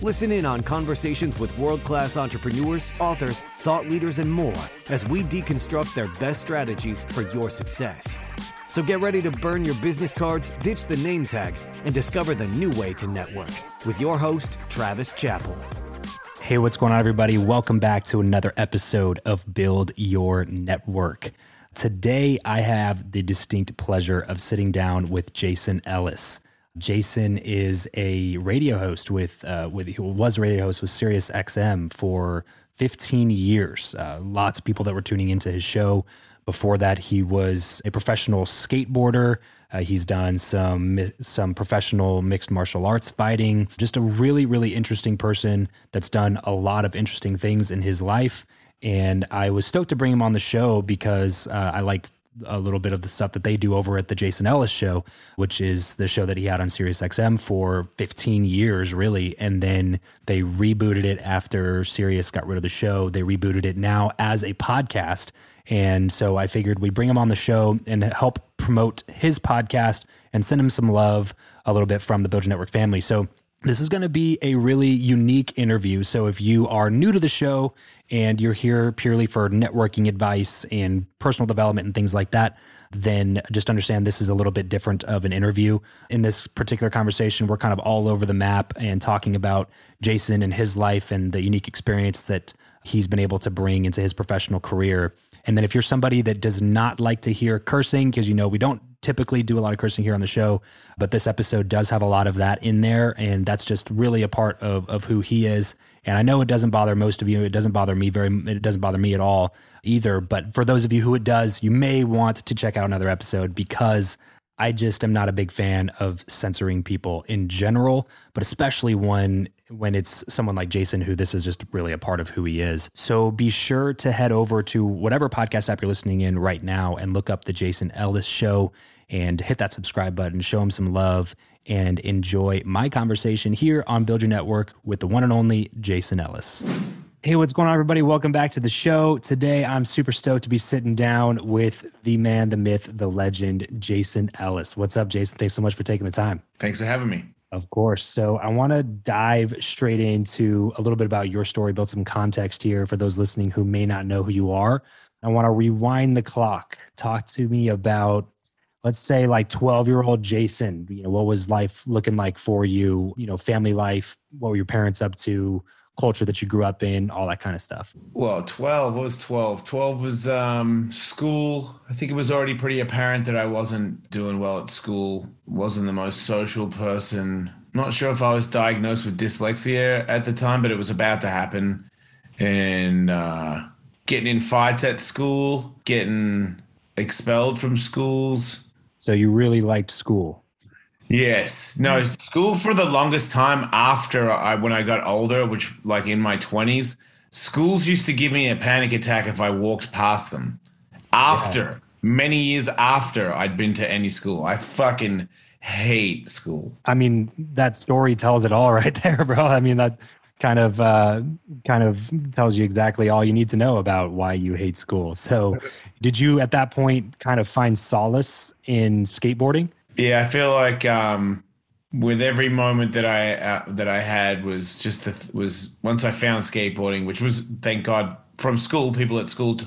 Listen in on conversations with world class entrepreneurs, authors, thought leaders, and more as we deconstruct their best strategies for your success. So get ready to burn your business cards, ditch the name tag, and discover the new way to network with your host, Travis Chappell. Hey, what's going on, everybody? Welcome back to another episode of Build Your Network. Today, I have the distinct pleasure of sitting down with Jason Ellis. Jason is a radio host with uh, with he was a radio host with Sirius XM for 15 years. Uh, lots of people that were tuning into his show. Before that, he was a professional skateboarder. Uh, he's done some some professional mixed martial arts fighting. Just a really really interesting person that's done a lot of interesting things in his life. And I was stoked to bring him on the show because uh, I like a little bit of the stuff that they do over at the Jason Ellis show, which is the show that he had on Sirius XM for 15 years, really. And then they rebooted it after Sirius got rid of the show. They rebooted it now as a podcast. And so I figured we bring him on the show and help promote his podcast and send him some love a little bit from the Build Network family. So this is going to be a really unique interview. So, if you are new to the show and you're here purely for networking advice and personal development and things like that, then just understand this is a little bit different of an interview. In this particular conversation, we're kind of all over the map and talking about Jason and his life and the unique experience that he's been able to bring into his professional career. And then, if you're somebody that does not like to hear cursing, because you know we don't typically do a lot of cursing here on the show, but this episode does have a lot of that in there. And that's just really a part of, of who he is. And I know it doesn't bother most of you. It doesn't bother me very, it doesn't bother me at all either. But for those of you who it does, you may want to check out another episode because I just am not a big fan of censoring people in general, but especially when when it's someone like Jason who this is just really a part of who he is. So be sure to head over to whatever podcast app you're listening in right now and look up the Jason Ellis show and hit that subscribe button, show him some love, and enjoy my conversation here on Build Your Network with the one and only Jason Ellis. Hey, what's going on, everybody? Welcome back to the show. Today, I'm super stoked to be sitting down with the man, the myth, the legend, Jason Ellis. What's up, Jason? Thanks so much for taking the time. Thanks for having me. Of course. So, I want to dive straight into a little bit about your story, build some context here for those listening who may not know who you are. I want to rewind the clock. Talk to me about let's say like 12 year old Jason, you know, what was life looking like for you? You know, family life, what were your parents up to? Culture that you grew up in, all that kind of stuff. Well, 12, what was 12? 12 was um, school. I think it was already pretty apparent that I wasn't doing well at school, wasn't the most social person. Not sure if I was diagnosed with dyslexia at the time, but it was about to happen. And uh, getting in fights at school, getting expelled from schools, so you really liked school. Yes. No, school for the longest time after I when I got older, which like in my 20s, schools used to give me a panic attack if I walked past them. After yeah. many years after I'd been to any school. I fucking hate school. I mean, that story tells it all right there, bro. I mean, that kind of uh, kind of tells you exactly all you need to know about why you hate school. So, did you at that point kind of find solace in skateboarding? Yeah, I feel like um, with every moment that I uh, that I had was just th- was once I found skateboarding, which was thank God from school. People at school, t-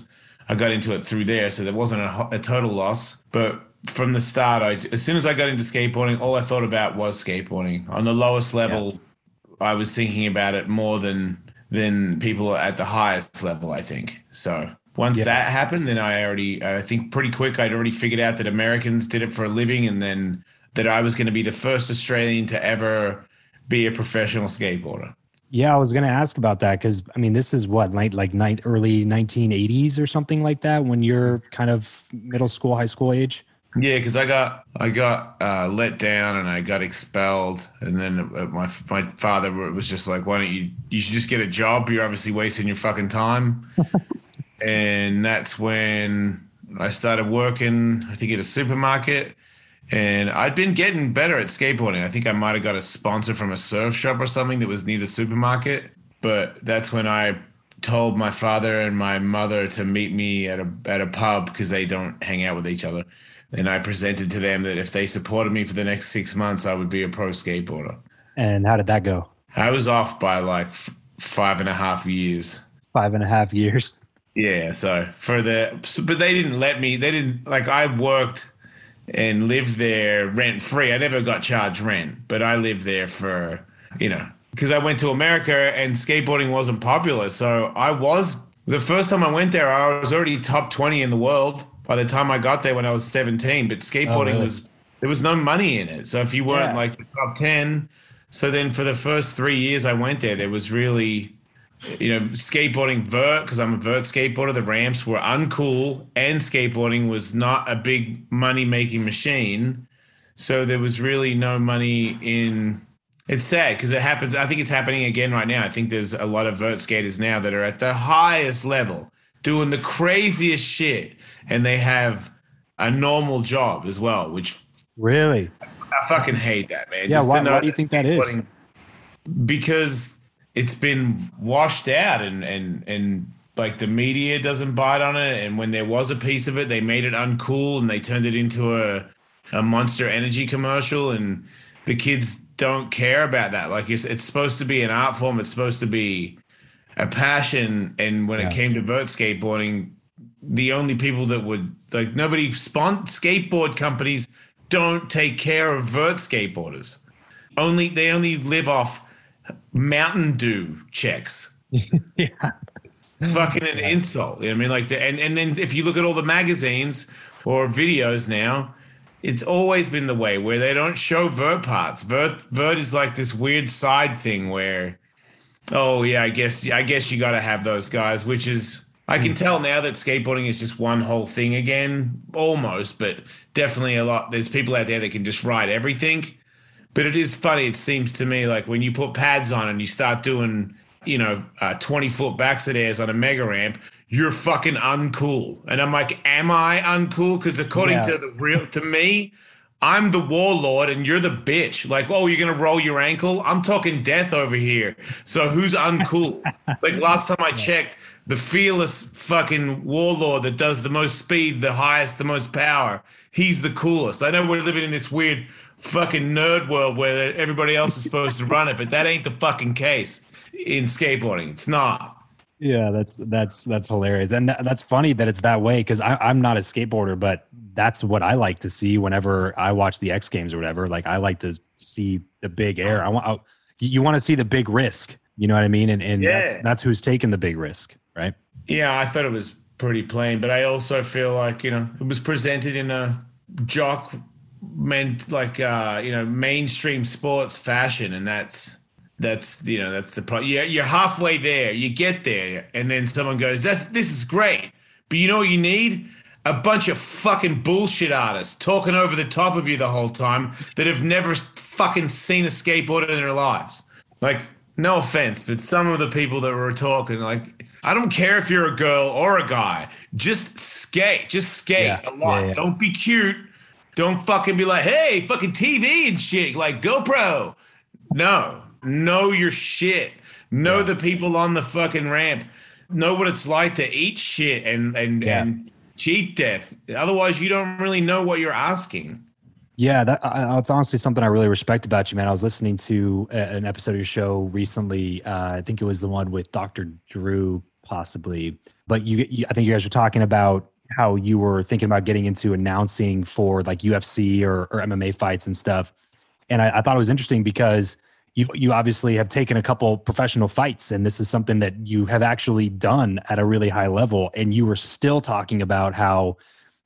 I got into it through there, so there wasn't a, a total loss. But from the start, I as soon as I got into skateboarding, all I thought about was skateboarding on the lowest level. Yeah I was thinking about it more than than people at the highest level. I think so. Once yeah. that happened, then I already I think pretty quick I'd already figured out that Americans did it for a living, and then that I was going to be the first Australian to ever be a professional skateboarder. Yeah, I was going to ask about that because I mean, this is what like like night early 1980s or something like that when you're kind of middle school, high school age. Yeah, because I got I got uh, let down and I got expelled, and then uh, my my father was just like, "Why don't you? You should just get a job. You're obviously wasting your fucking time." and that's when I started working. I think at a supermarket, and I'd been getting better at skateboarding. I think I might have got a sponsor from a surf shop or something that was near the supermarket. But that's when I told my father and my mother to meet me at a at a pub because they don't hang out with each other and I presented to them that if they supported me for the next six months, I would be a pro skateboarder. And how did that go? I was off by like five and a half years. Five and a half years. Yeah. So for the, but they didn't let me, they didn't, like, I worked and lived there rent free. I never got charged rent, but I lived there for, you know, because I went to America and skateboarding wasn't popular. So I was, the first time I went there, I was already top 20 in the world by the time I got there when I was 17. But skateboarding oh, really? was there was no money in it. So if you weren't yeah. like the top 10, so then for the first three years I went there, there was really, you know, skateboarding vert because I'm a vert skateboarder. The ramps were uncool, and skateboarding was not a big money making machine. So there was really no money in. It's sad because it happens. I think it's happening again right now. I think there's a lot of vert skaters now that are at the highest level doing the craziest shit and they have a normal job as well, which really I fucking hate that, man. Yeah, why, why do you think that is? Because it's been washed out and and and like the media doesn't bite on it. And when there was a piece of it they made it uncool and they turned it into a a monster energy commercial. And the kids don't care about that. Like it's it's supposed to be an art form. It's supposed to be a passion. And when yeah. it came to vert skateboarding the only people that would like nobody spawn skateboard companies don't take care of vert skateboarders. Only they only live off Mountain Dew checks. yeah. fucking an yeah. insult. You know I mean, like the, and and then if you look at all the magazines or videos now, it's always been the way where they don't show vert parts. Vert vert is like this weird side thing where, oh yeah, I guess I guess you got to have those guys, which is I can hmm. tell now that skateboarding is just one whole thing again, almost, but definitely a lot. There's people out there that can just ride everything. But it is funny. It seems to me like when you put pads on and you start doing, you know, uh, 20 foot backside airs on a mega ramp, you're fucking uncool. And I'm like, am I uncool? Because according yeah. to the real, to me, I'm the warlord and you're the bitch. Like, oh, you're gonna roll your ankle? I'm talking death over here. So who's uncool? like last time I checked, the fearless fucking warlord that does the most speed, the highest, the most power. He's the coolest. I know we're living in this weird fucking nerd world where everybody else is supposed to run it, but that ain't the fucking case in skateboarding. It's not. Yeah, that's that's that's hilarious, and th- that's funny that it's that way because I'm not a skateboarder, but that's what I like to see whenever I watch the X Games or whatever. Like I like to see the big air. I want I, you want to see the big risk. You know what I mean? And and yeah. that's that's who's taking the big risk, right? Yeah, I thought it was pretty plain, but I also feel like you know it was presented in a jock meant like uh you know mainstream sports fashion, and that's that's you know that's the problem. Yeah, you're halfway there. You get there, and then someone goes, "That's this is great," but you know what you need? A bunch of fucking bullshit artists talking over the top of you the whole time that have never fucking seen a skateboard in their lives. Like, no offense, but some of the people that were talking, like, I don't care if you're a girl or a guy, just skate, just skate yeah, a lot. Yeah, yeah. Don't be cute. Don't fucking be like, hey, fucking TV and shit, like GoPro. No, know your shit. Know yeah. the people on the fucking ramp. Know what it's like to eat shit and and yeah. and cheat death. Otherwise, you don't really know what you're asking. Yeah, that uh, it's honestly something I really respect about you, man. I was listening to a, an episode of your show recently. Uh, I think it was the one with Dr. Drew, possibly. But you, you, I think you guys were talking about how you were thinking about getting into announcing for like UFC or, or MMA fights and stuff. And I, I thought it was interesting because you you obviously have taken a couple professional fights and this is something that you have actually done at a really high level and you were still talking about how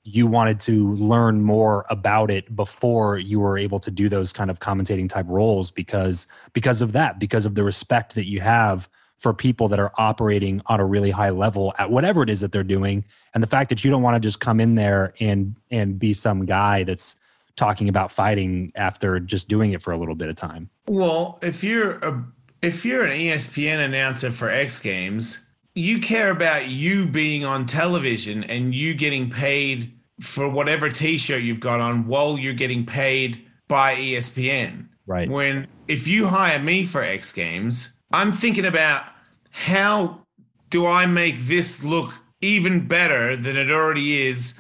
you wanted to learn more about it before you were able to do those kind of commentating type roles because because of that because of the respect that you have for people that are operating on a really high level at whatever it is that they're doing and the fact that you don't want to just come in there and and be some guy that's talking about fighting after just doing it for a little bit of time. Well, if you're a if you're an ESPN announcer for X Games, you care about you being on television and you getting paid for whatever t-shirt you've got on while you're getting paid by ESPN. Right. When if you hire me for X Games, I'm thinking about how do I make this look even better than it already is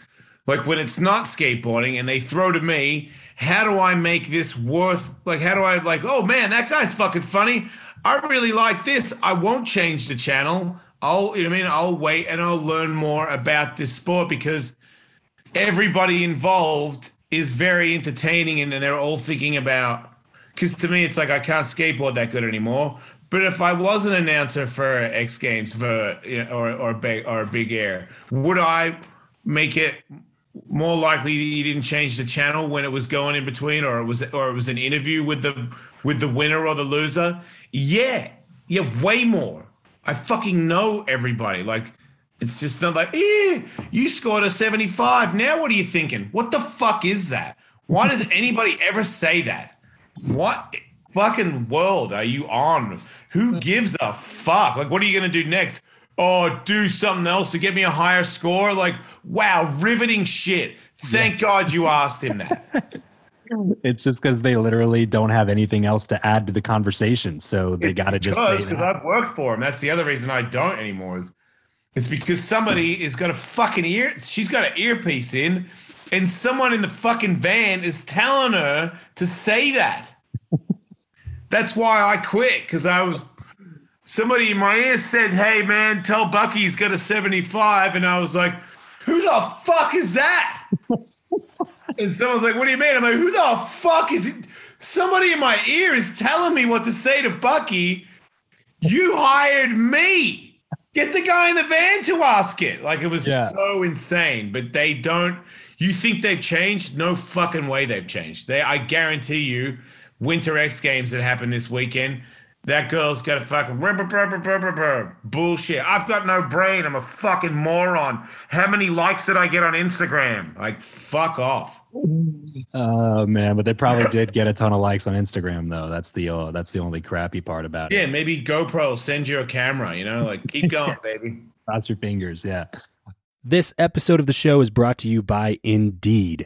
like when it's not skateboarding and they throw to me, how do I make this worth like how do I like, oh man, that guy's fucking funny. I really like this. I won't change the channel. I'll you know what I mean I'll wait and I'll learn more about this sport because everybody involved is very entertaining and they're all thinking about because to me it's like I can't skateboard that good anymore. But if I was an announcer for X Games for you know, or or big or Big Air, would I make it more likely that you didn't change the channel when it was going in between, or it was or it was an interview with the with the winner or the loser. Yeah, yeah, way more. I fucking know everybody. Like it's just not like, eh, you scored a 75. Now what are you thinking? What the fuck is that? Why does anybody ever say that? What fucking world are you on? Who mm-hmm. gives a fuck? Like, what are you gonna do next? oh, do something else to get me a higher score. Like, wow, riveting shit. Thank yeah. God you asked him that. it's just because they literally don't have anything else to add to the conversation. So they got to just say because I've worked for him. That's the other reason I don't anymore. Is it's because somebody is got a fucking ear. She's got an earpiece in, and someone in the fucking van is telling her to say that. That's why I quit because I was somebody in my ear said, "Hey man, tell Bucky he's got a 75," and I was like, "Who the fuck is that?" and someone's like, "What do you mean?" I'm like, "Who the fuck is it?" Somebody in my ear is telling me what to say to Bucky. You hired me. Get the guy in the van to ask it. Like it was yeah. so insane, but they don't. You think they've changed? No fucking way they've changed. They, I guarantee you, Winter X Games that happened this weekend that girl's got a fucking bullshit. I've got no brain. I'm a fucking moron. How many likes did I get on Instagram? Like, fuck off. Oh man, but they probably did get a ton of likes on Instagram though. That's the uh, that's the only crappy part about it. Yeah, maybe GoPro send you a camera. You know, like keep going, baby. Cross your fingers. Yeah. This episode of the show is brought to you by Indeed.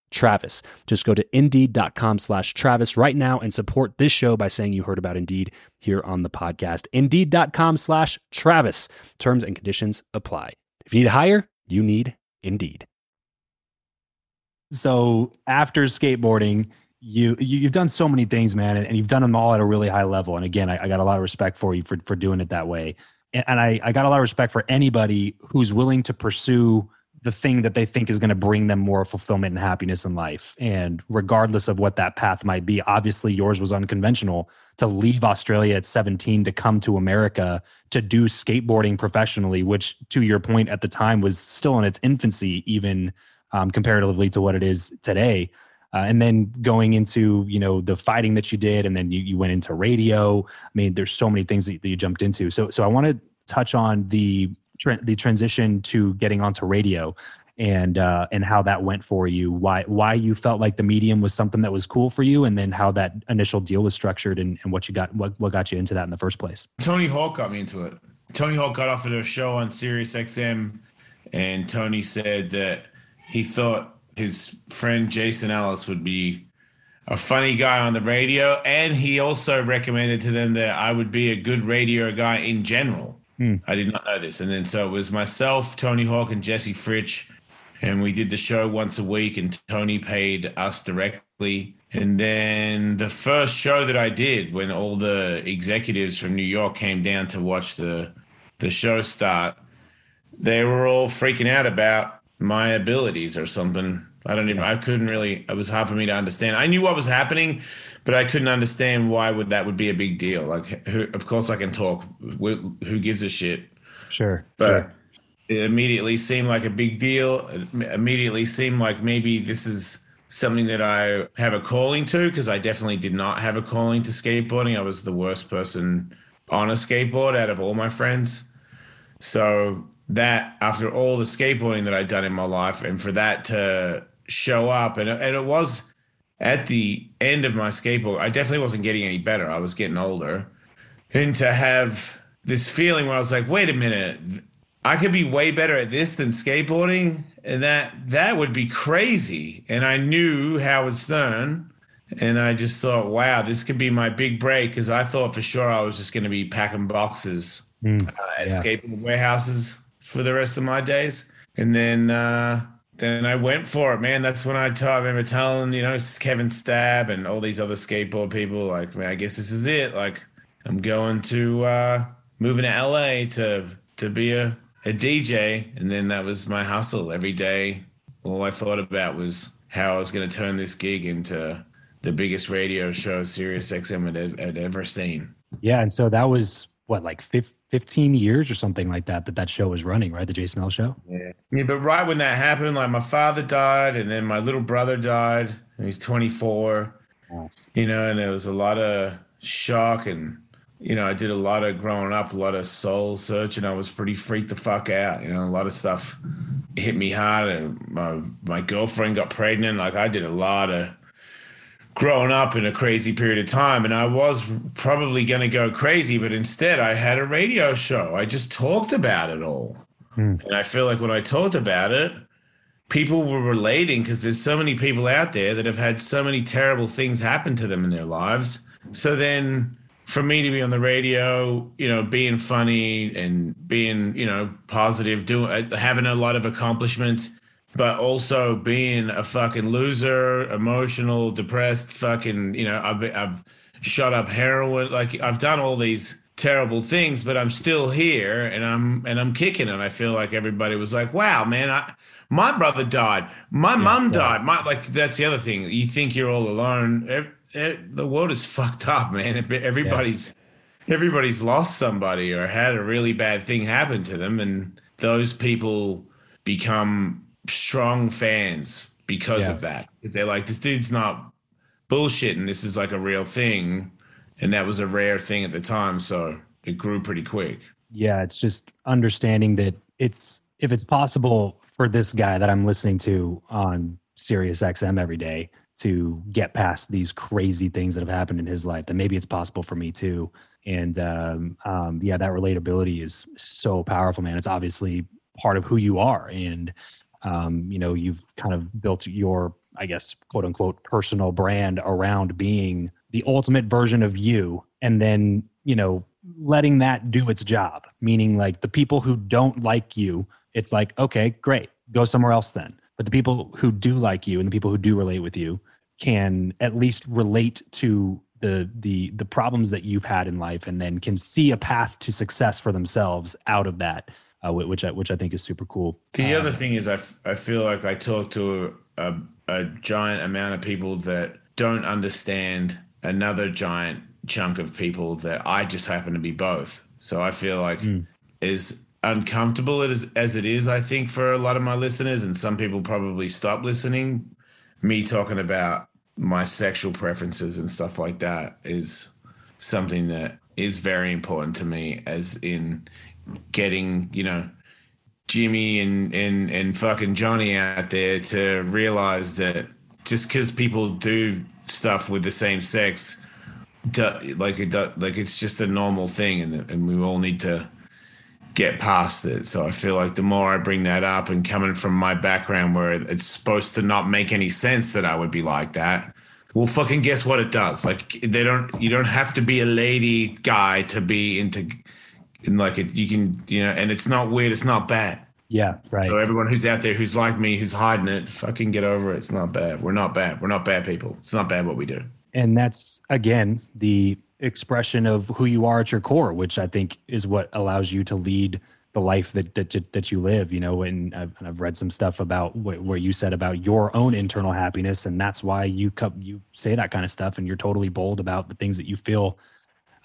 Travis. Just go to indeed.com slash Travis right now and support this show by saying you heard about Indeed here on the podcast. Indeed.com slash Travis. Terms and conditions apply. If you need to hire, you need Indeed. So after skateboarding, you, you have done so many things, man, and, you've done them all at a really high level. And again, I, I got a lot of respect for you for for doing it that way. And, and I, I got a lot of respect for anybody who's willing to pursue the thing that they think is going to bring them more fulfillment and happiness in life. And regardless of what that path might be, obviously yours was unconventional to leave Australia at 17 to come to America to do skateboarding professionally, which to your point at the time was still in its infancy, even um, comparatively to what it is today. Uh, and then going into you know the fighting that you did, and then you, you went into radio. I mean, there's so many things that, that you jumped into. So so I want to touch on the tra- the transition to getting onto radio and uh, and how that went for you. Why why you felt like the medium was something that was cool for you, and then how that initial deal was structured, and, and what you got what what got you into that in the first place. Tony Hawk got me into it. Tony Hawk got offered a show on Sirius XM, and Tony said that he thought his friend Jason Ellis would be a funny guy on the radio, and he also recommended to them that I would be a good radio guy in general. Hmm. I did not know this. And then so it was myself, Tony Hawk, and Jesse Fritsch. And we did the show once a week, and Tony paid us directly. And then the first show that I did, when all the executives from New York came down to watch the the show start, they were all freaking out about my abilities or something. I don't even. I couldn't really. It was hard for me to understand. I knew what was happening, but I couldn't understand why would that would be a big deal. Like, who, of course, I can talk. Who gives a shit? Sure. But sure. it immediately seemed like a big deal. It immediately seemed like maybe this is something that I have a calling to because I definitely did not have a calling to skateboarding. I was the worst person on a skateboard out of all my friends. So that after all the skateboarding that I'd done in my life, and for that to show up, and and it was at the end of my skateboard, I definitely wasn't getting any better. I was getting older. And to have this feeling where I was like, wait a minute, I could be way better at this than skateboarding. And that that would be crazy. And I knew Howard Stern. And I just thought, wow, this could be my big break. Cause I thought for sure I was just going to be packing boxes mm, uh, at yeah. skateboard warehouses for the rest of my days. And then uh, then I went for it, man. That's when I, t- I remember telling, you know, Kevin Staab and all these other skateboard people, like, man, I guess this is it. Like, I'm going to uh, moving to LA to to be a, a DJ, and then that was my hustle every day. All I thought about was how I was going to turn this gig into the biggest radio show Sirius XM had, had ever seen. Yeah, and so that was what like 15 years or something like that that that show was running right? The Jason Ellis show? Yeah. Yeah but right when that happened like my father died and then my little brother died and he's 24 oh. you know and it was a lot of shock and you know i did a lot of growing up a lot of soul searching i was pretty freaked the fuck out you know? A lot of stuff hit me hard and my my girlfriend got pregnant like i did a lot of growing up in a crazy period of time and I was probably going to go crazy but instead I had a radio show. I just talked about it all. Hmm. And I feel like when I talked about it people were relating because there's so many people out there that have had so many terrible things happen to them in their lives. So then for me to be on the radio, you know, being funny and being, you know, positive, doing having a lot of accomplishments but also being a fucking loser, emotional, depressed, fucking, you know, I've, I've shut up heroin. Like I've done all these terrible things, but I'm still here and I'm, and I'm kicking. And I feel like everybody was like, wow, man, I, my brother died. My yeah, mom died. My, like, that's the other thing. You think you're all alone. It, it, the world is fucked up, man. Everybody's, yeah. everybody's lost somebody or had a really bad thing happen to them. And those people become strong fans because yeah. of that. They're like, this dude's not bullshit, and this is like a real thing, and that was a rare thing at the time, so it grew pretty quick. Yeah, it's just understanding that it's if it's possible for this guy that I'm listening to on Sirius XM every day to get past these crazy things that have happened in his life, then maybe it's possible for me too. And um, um, yeah, that relatability is so powerful, man. It's obviously part of who you are, and um, you know you've kind of built your i guess quote unquote personal brand around being the ultimate version of you and then you know letting that do its job. Meaning like the people who don't like you it's like okay great go somewhere else then. But the people who do like you and the people who do relate with you can at least relate to the the the problems that you've had in life and then can see a path to success for themselves out of that uh, which I, which I think is super cool. The um, other thing is, I, f- I feel like I talk to a, a giant amount of people that don't understand another giant chunk of people that I just happen to be both. So I feel like mm. as uncomfortable as, as it is, I think for a lot of my listeners, and some people probably stop listening. Me talking about my sexual preferences and stuff like that is something that is very important to me as in getting you know Jimmy and and and fucking Johnny out there to realize that just because people do stuff with the same sex, like it like it's just a normal thing, and and we all need to get past it. So I feel like the more I bring that up, and coming from my background where it's supposed to not make any sense that I would be like that. Well, fucking guess what it does. Like they don't. You don't have to be a lady guy to be into and like it, you can, you know, and it's not weird. It's not bad. Yeah, right. So everyone who's out there who's like me, who's hiding it, fucking get over it. It's not bad. We're not bad. We're not bad people. It's not bad what we do. And that's again the expression of who you are at your core, which I think is what allows you to lead the life that that that you live. You know, and I've, and I've read some stuff about wh- where you said about your own internal happiness, and that's why you come you say that kind of stuff, and you're totally bold about the things that you feel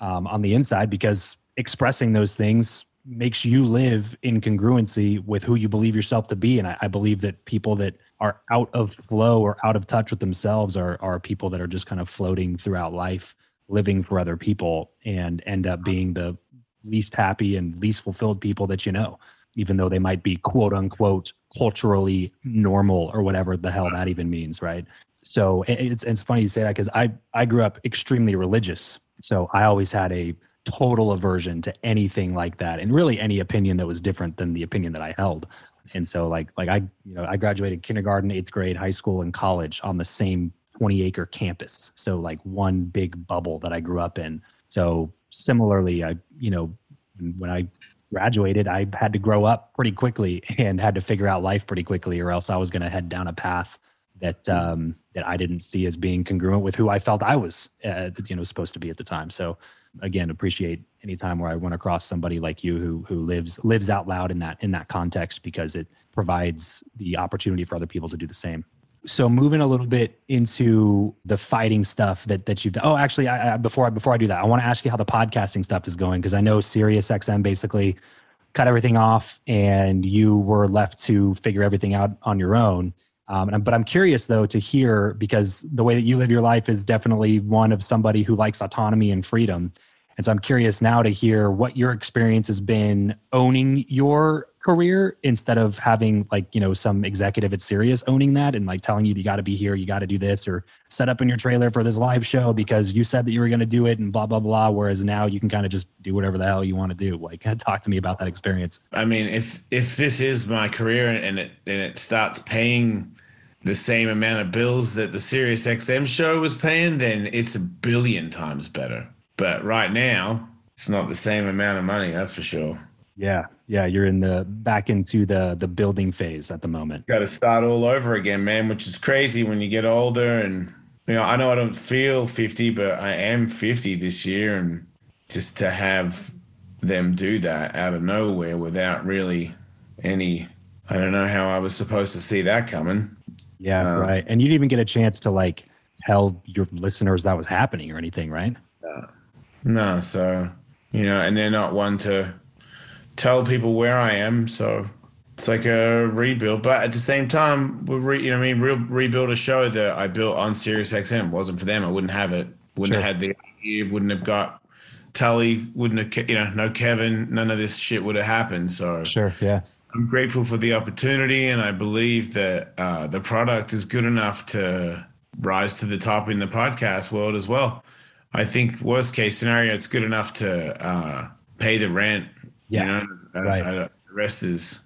um, on the inside because expressing those things makes you live in congruency with who you believe yourself to be. And I, I, believe that people that are out of flow or out of touch with themselves are are people that are just kind of floating throughout life, living for other people, and end up being the least happy and least fulfilled people that you know, even though they might be quote unquote culturally normal or whatever the hell that even means, right? So it's it's funny you say that because I I grew up extremely religious, so I always had a total aversion to anything like that and really any opinion that was different than the opinion that I held. And so like like I you know I graduated kindergarten, 8th grade, high school and college on the same 20 acre campus. So like one big bubble that I grew up in. So similarly I you know when I graduated, I had to grow up pretty quickly and had to figure out life pretty quickly or else I was going to head down a path that um that I didn't see as being congruent with who I felt I was uh, you know supposed to be at the time. So again appreciate any time where I run across somebody like you who who lives lives out loud in that in that context because it provides the opportunity for other people to do the same. So moving a little bit into the fighting stuff that that you've done. Oh, actually, I, I, before I before I do that, I want to ask you how the podcasting stuff is going because I know Sirius XM basically cut everything off and you were left to figure everything out on your own. Um, but I'm curious though to hear because the way that you live your life is definitely one of somebody who likes autonomy and freedom. And so I'm curious now to hear what your experience has been owning your career instead of having like you know some executive at Sirius owning that and like telling you you got to be here, you got to do this, or set up in your trailer for this live show because you said that you were going to do it and blah blah blah. Whereas now you can kind of just do whatever the hell you want to do. Like, talk to me about that experience. I mean, if if this is my career and it and it starts paying the same amount of bills that the Sirius XM show was paying, then it's a billion times better. But right now, it's not the same amount of money, that's for sure. Yeah, yeah, you're in the back into the the building phase at the moment. Got to start all over again, man, which is crazy when you get older. And you know, I know I don't feel 50, but I am 50 this year, and just to have them do that out of nowhere without really any, I don't know how I was supposed to see that coming. Yeah, uh, right. And you didn't even get a chance to like tell your listeners that was happening or anything, right? No, no. So you know, and they're not one to tell people where I am. So it's like a rebuild. But at the same time, we re, you know, I mean, re- rebuild a show that I built on Sirius XM. It wasn't for them. I wouldn't have it. Wouldn't sure. have had the idea. Wouldn't have got Tully. Wouldn't have, you know, no Kevin. None of this shit would have happened. So sure, yeah. I'm grateful for the opportunity, and I believe that uh, the product is good enough to rise to the top in the podcast world as well. I think worst case scenario, it's good enough to uh, pay the rent yeah. You know, right. I, I, the rest is,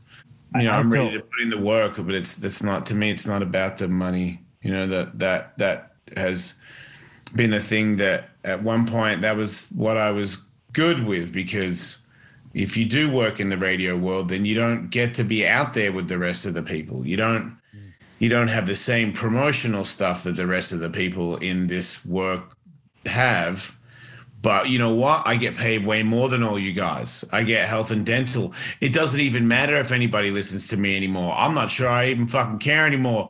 you know, I, am ready to put in the work, but it's that's not to me. It's not about the money. You know that that that has been a thing that at one point that was what I was good with because if you do work in the radio world, then you don't get to be out there with the rest of the people. You don't you don't have the same promotional stuff that the rest of the people in this work have but you know what? I get paid way more than all you guys. I get health and dental. It doesn't even matter if anybody listens to me anymore. I'm not sure I even fucking care anymore.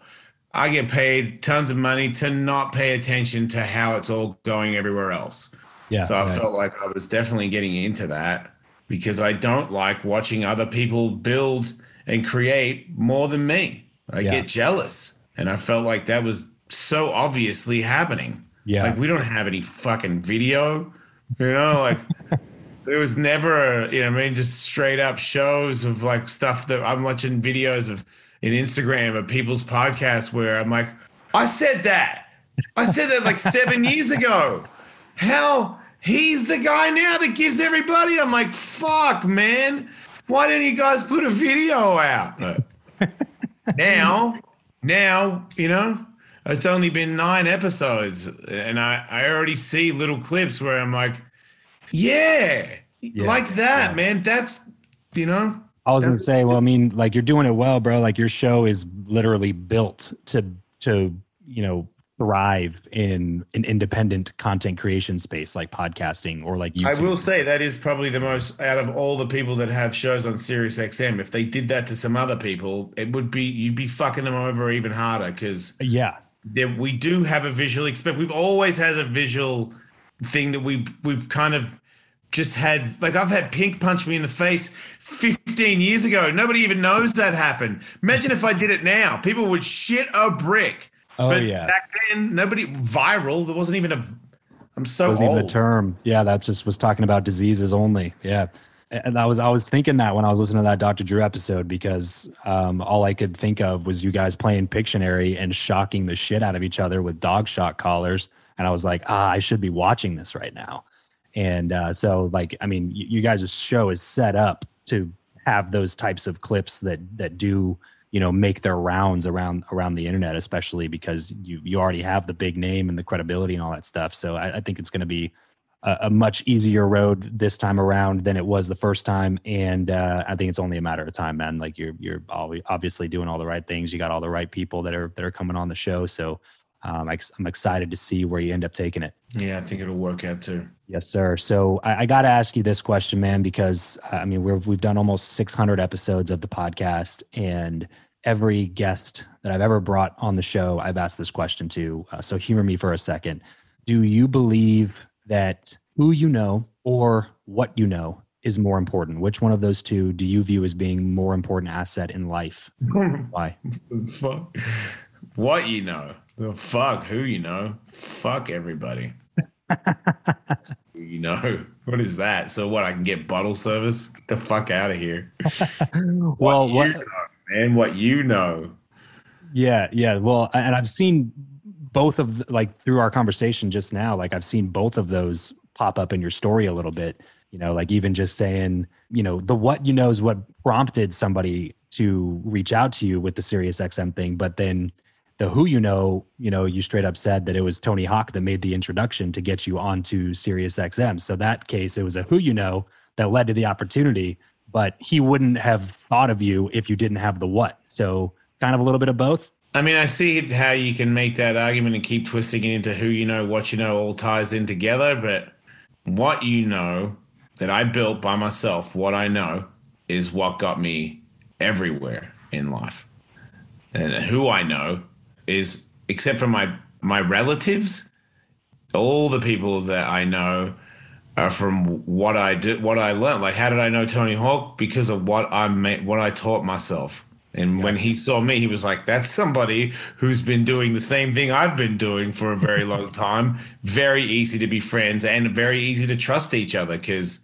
I get paid tons of money to not pay attention to how it's all going everywhere else. Yeah. So I right. felt like I was definitely getting into that because I don't like watching other people build and create more than me. I yeah. get jealous. And I felt like that was so obviously happening. Yeah. Like we don't have any fucking video. You know, like there was never, you know, I mean, just straight up shows of like stuff that I'm watching videos of in Instagram of people's podcasts where I'm like, I said that. I said that like seven years ago. Hell, he's the guy now that gives everybody. I'm like, fuck, man. Why didn't you guys put a video out? now, now, you know, it's only been nine episodes, and I, I already see little clips where I'm like, yeah, yeah like that, yeah. man. That's you know. I was gonna say, well, I mean, like you're doing it well, bro. Like your show is literally built to to you know thrive in an independent content creation space like podcasting or like YouTube. I will say that is probably the most out of all the people that have shows on Sirius XM. If they did that to some other people, it would be you'd be fucking them over even harder because yeah, there, we do have a visual expect. We've always had a visual thing that we we've kind of just had like I've had Pink punch me in the face 15 years ago. Nobody even knows that happened. Imagine if I did it now. People would shit a brick. Oh but yeah. Back then, nobody viral. There wasn't even a. I'm so wasn't old. even a term. Yeah, that just was talking about diseases only. Yeah, and I was I was thinking that when I was listening to that Dr. Drew episode because um, all I could think of was you guys playing Pictionary and shocking the shit out of each other with dog shock collars, and I was like, ah, I should be watching this right now. And uh, so, like, I mean, you, you guys' show is set up to have those types of clips that that do you know make their rounds around around the internet especially because you you already have the big name and the credibility and all that stuff so i, I think it's going to be a, a, much easier road this time around than it was the first time and uh, i think it's only a matter of time man like you're you're obviously doing all the right things you got all the right people that are that are coming on the show so um, I, am excited to see where you end up taking it. Yeah, I think it'll work out too. Yes, sir. So I, I got to ask you this question, man, because I mean we've we've done almost 600 episodes of the podcast, and every guest that I've ever brought on the show, I've asked this question to. Uh, so humor me for a second. Do you believe that who you know or what you know is more important? Which one of those two do you view as being more important asset in life? Why? Fuck. What you know. The fuck who you know. Fuck everybody. you know, what is that? So what? I can get bottle service? Get the fuck out of here. well, what, what you know, man? What you know? Yeah, yeah. Well, and I've seen both of like through our conversation just now. Like I've seen both of those pop up in your story a little bit. You know, like even just saying, you know, the what you know is what prompted somebody to reach out to you with the Sirius XM thing, but then the who you know, you know, you straight up said that it was Tony Hawk that made the introduction to get you onto Sirius XM. So that case, it was a who you know that led to the opportunity, but he wouldn't have thought of you if you didn't have the what. So kind of a little bit of both. I mean, I see how you can make that argument and keep twisting it into who you know, what you know, all ties in together. But what you know that I built by myself, what I know, is what got me everywhere in life. And who I know is except for my my relatives, all the people that I know are from what I did, what I learned. Like, how did I know Tony Hawk? Because of what I made, what I taught myself. And yeah. when he saw me, he was like, "That's somebody who's been doing the same thing I've been doing for a very long time. Very easy to be friends and very easy to trust each other because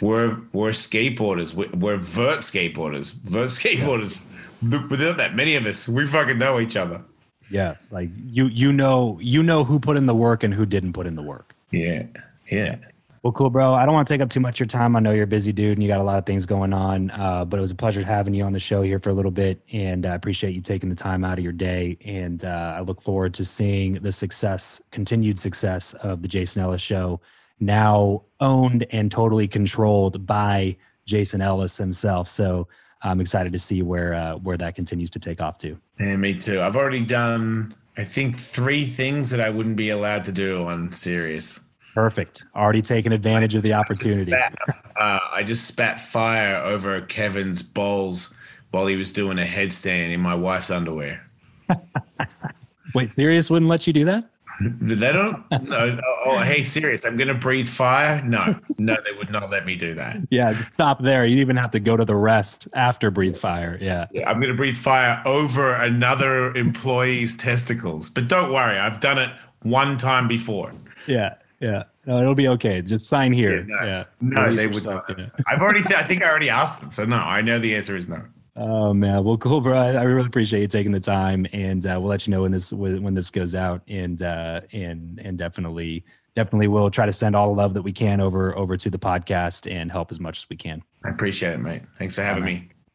we're we're skateboarders. We're, we're vert skateboarders. Vert skateboarders. Yeah. Without that, many of us we fucking know each other. Yeah, like you you know you know who put in the work and who didn't put in the work. Yeah, yeah. Well, cool, bro. I don't want to take up too much of your time. I know you're a busy dude and you got a lot of things going on. Uh, but it was a pleasure having you on the show here for a little bit, and I appreciate you taking the time out of your day. And uh, I look forward to seeing the success, continued success of the Jason Ellis Show, now owned and totally controlled by Jason Ellis himself. So I'm excited to see where uh, where that continues to take off to. And me too. I've already done, I think, three things that I wouldn't be allowed to do on Sirius. Perfect. Already taken advantage of the opportunity. Spat, uh, I just spat fire over Kevin's bowls while he was doing a headstand in my wife's underwear. Wait, Sirius wouldn't let you do that? They don't. No. Oh, hey, Sirius. I'm going to breathe fire. No, no, they would not let me do that. Yeah, stop there. You even have to go to the rest after breathe fire. Yeah. yeah I'm going to breathe fire over another employee's testicles. But don't worry, I've done it one time before. Yeah. Yeah. No, it'll be okay. Just sign here. Yeah. No, yeah. no they would not. I've already, th- I think I already asked them. So no, I know the answer is no. Oh man, well, cool, bro. I, really appreciate you taking the time, and uh, we'll let you know when this when this goes out, and uh, and and definitely definitely we'll try to send all the love that we can over over to the podcast and help as much as we can. I appreciate it, mate. Thanks for having me.